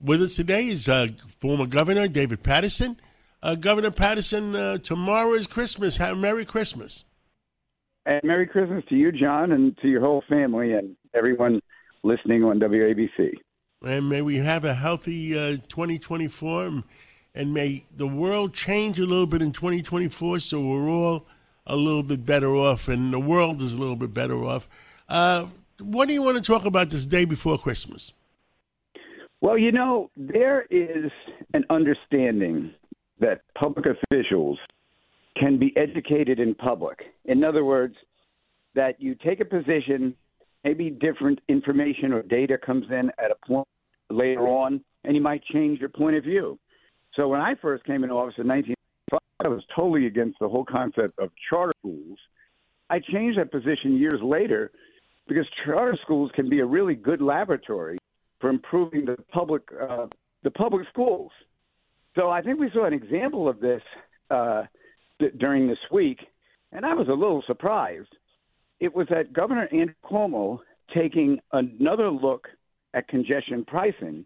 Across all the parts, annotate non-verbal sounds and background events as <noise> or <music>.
With us today is uh, former Governor David Paterson. Uh, Governor Paterson, uh, tomorrow is Christmas. Have Merry Christmas. And Merry Christmas to you, John, and to your whole family and everyone listening on WABC. And may we have a healthy uh, 2024, and may the world change a little bit in 2024 so we're all a little bit better off, and the world is a little bit better off. Uh, what do you want to talk about this day before Christmas? Well, you know, there is an understanding that public officials can be educated in public. In other words, that you take a position, maybe different information or data comes in at a point later on, and you might change your point of view. So when I first came into office in 1995, I was totally against the whole concept of charter schools. I changed that position years later because charter schools can be a really good laboratory for improving the public uh, the public schools. So I think we saw an example of this uh, during this week, and I was a little surprised. It was that Governor Andrew Cuomo taking another look at congestion pricing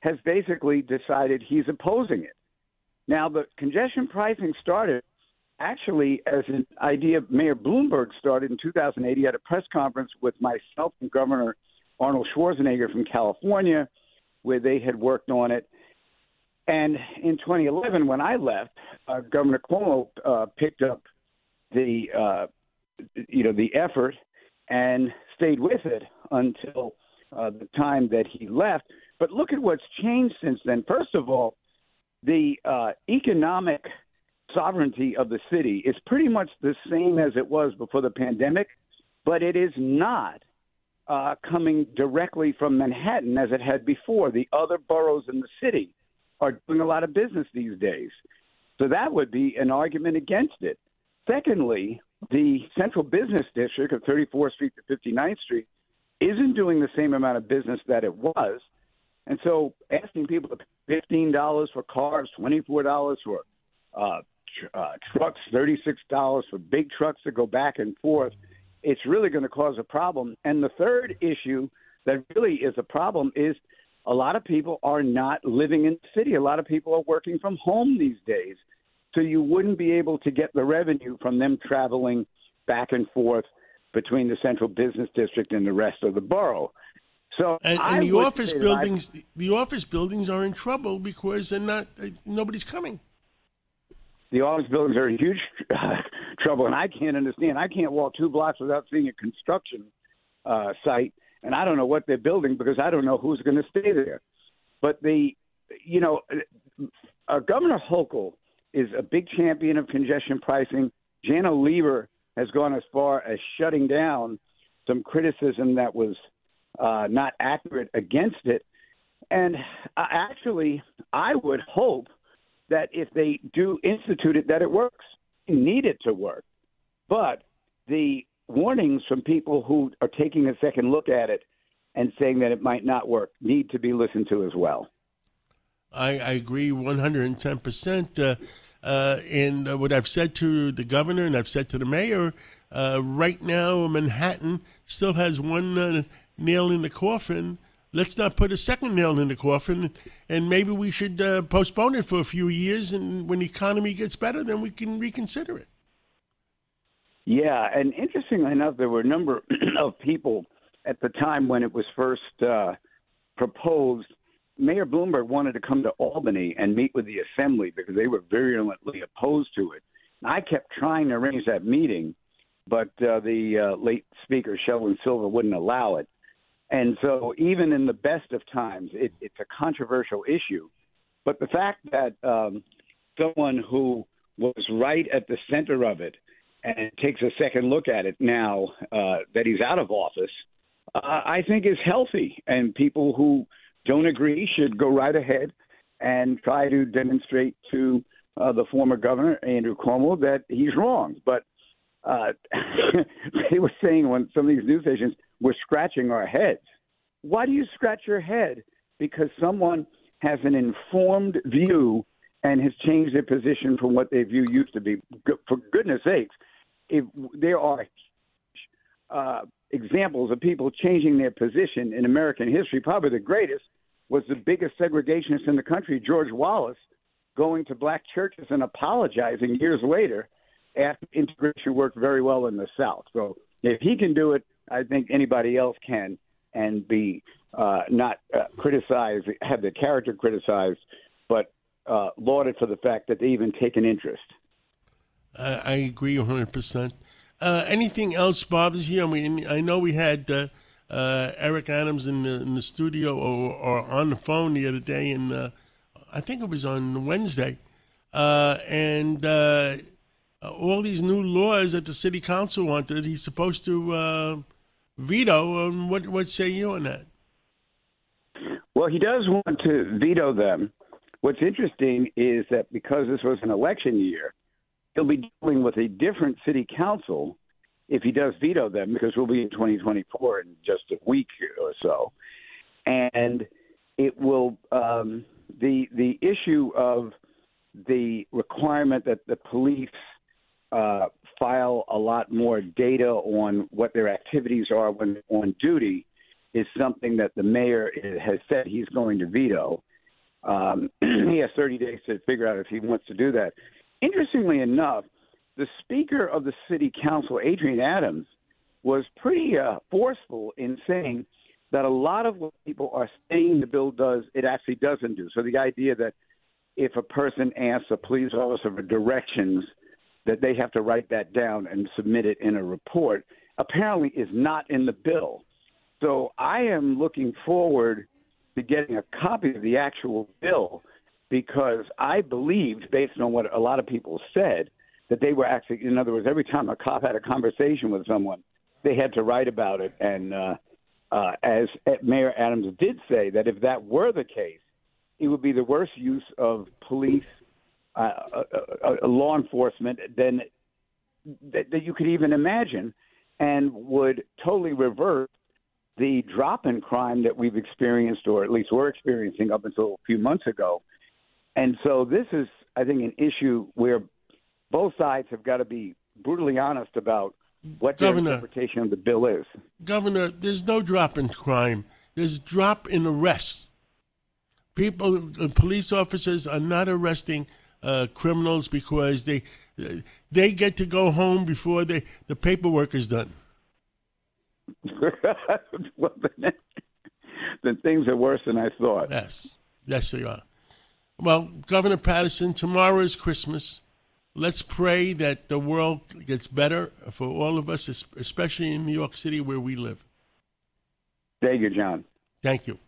has basically decided he's opposing it. Now, the congestion pricing started actually as an idea Mayor Bloomberg started in 2008. He had a press conference with myself and Governor Arnold Schwarzenegger from California, where they had worked on it. And in 2011, when I left, uh, Governor Cuomo uh, picked up the uh, you know the effort and stayed with it until uh, the time that he left. But look at what's changed since then. First of all, the uh, economic sovereignty of the city is pretty much the same as it was before the pandemic, but it is not uh, coming directly from Manhattan as it had before. The other boroughs in the city are doing a lot of business these days. So that would be an argument against it. Secondly, the central business district of 34th Street to 59th Street isn't doing the same amount of business that it was. And so asking people to pay $15 for cars, $24 for uh, tr- uh, trucks, $36 for big trucks to go back and forth – it's really going to cause a problem. And the third issue that really is a problem is a lot of people are not living in the city. A lot of people are working from home these days. So you wouldn't be able to get the revenue from them traveling back and forth between the central business district and the rest of the borough. So and, and the office buildings, I, the office buildings are in trouble because they're not. Nobody's coming. The office buildings are in huge <laughs> uh, trouble, and I can't understand. I can't walk two blocks without seeing a construction uh, site, and I don't know what they're building because I don't know who's going to stay there. But the, you know, uh, Governor Hochul is a big champion of congestion pricing. Janno Lieber has gone as far as shutting down some criticism that was uh, not accurate against it. And uh, actually, I would hope that if they do institute it, that it works need it to work. But the warnings from people who are taking a second look at it and saying that it might not work need to be listened to as well. I, I agree 110%. Uh, uh, and uh, what I've said to the governor and I've said to the mayor, uh, right now Manhattan still has one uh, nail in the coffin let's not put a second nail in the coffin, and maybe we should uh, postpone it for a few years, and when the economy gets better, then we can reconsider it. Yeah, and interestingly enough, there were a number <clears throat> of people at the time when it was first uh, proposed. Mayor Bloomberg wanted to come to Albany and meet with the assembly because they were virulently opposed to it. I kept trying to arrange that meeting, but uh, the uh, late speaker Sheldon Silver wouldn't allow it. And so, even in the best of times, it, it's a controversial issue. But the fact that um, someone who was right at the center of it and takes a second look at it now uh, that he's out of office, uh, I think is healthy. And people who don't agree should go right ahead and try to demonstrate to uh, the former governor, Andrew Cuomo, that he's wrong. But uh, <laughs> they were saying on some of these news stations, we're scratching our heads. Why do you scratch your head? Because someone has an informed view and has changed their position from what their view used to be. For goodness sakes, if there are uh, examples of people changing their position in American history, probably the greatest was the biggest segregationist in the country, George Wallace, going to black churches and apologizing years later after integration worked very well in the South. So if he can do it, I think anybody else can and be uh, not uh, criticized, have their character criticized, but uh, lauded for the fact that they even take an interest. I, agree 100%. Uh, anything else bothers you? I mean, I know we had uh, uh, Eric Adams in the, in the studio or, or, on the phone the other day, and I think it was on Wednesday, and all these new laws that the city council wanted, he's supposed to veto. Um, what what say you on that? Well, he does want to veto them. What's interesting is that because this was an election year, he'll be dealing with a different city council if he does veto them, because we'll be in 2024 in just a week or so, and it will um, the the issue of the requirement that the police uh, file a lot more data on what their activities are when on duty is something that the mayor has said he's going to veto. Um, <clears throat> he has 30 days to figure out if he wants to do that. Interestingly enough, the Speaker of the City Council, Adrienne Adams, was pretty uh, forceful in saying that a lot of what people are saying the bill does, it actually doesn't do. So the idea that if a person asks a police officer for directions, that they have to write that down and submit it in a report, apparently is not in the bill. So I am looking forward to getting a copy of the actual bill because I believed, based on what a lot of people said, that they were actually, in other words, every time a cop had a conversation with someone, they had to write about it. And uh, uh, as Mayor Adams did say, that if that were the case, it would be the worst use of police, uh, uh, uh, law enforcement than that, that you could even imagine, and would totally reverse the drop in crime that we've experienced, or at least we're experiencing up until a few months ago. And so this is, I think, an issue where both sides have got to be brutally honest about what Governor, their interpretation of the bill is. Governor, there's no drop in crime. There's drop in arrests. People, police officers are not arresting uh, criminals because they they get to go home before they the paperwork is done. <laughs> well, then, then things are worse than I thought. Yes, yes, they are. Well, Governor Paterson, tomorrow is Christmas. Let's pray that the world gets better for all of us, especially in New York City where we live. Thank you, John. Thank you.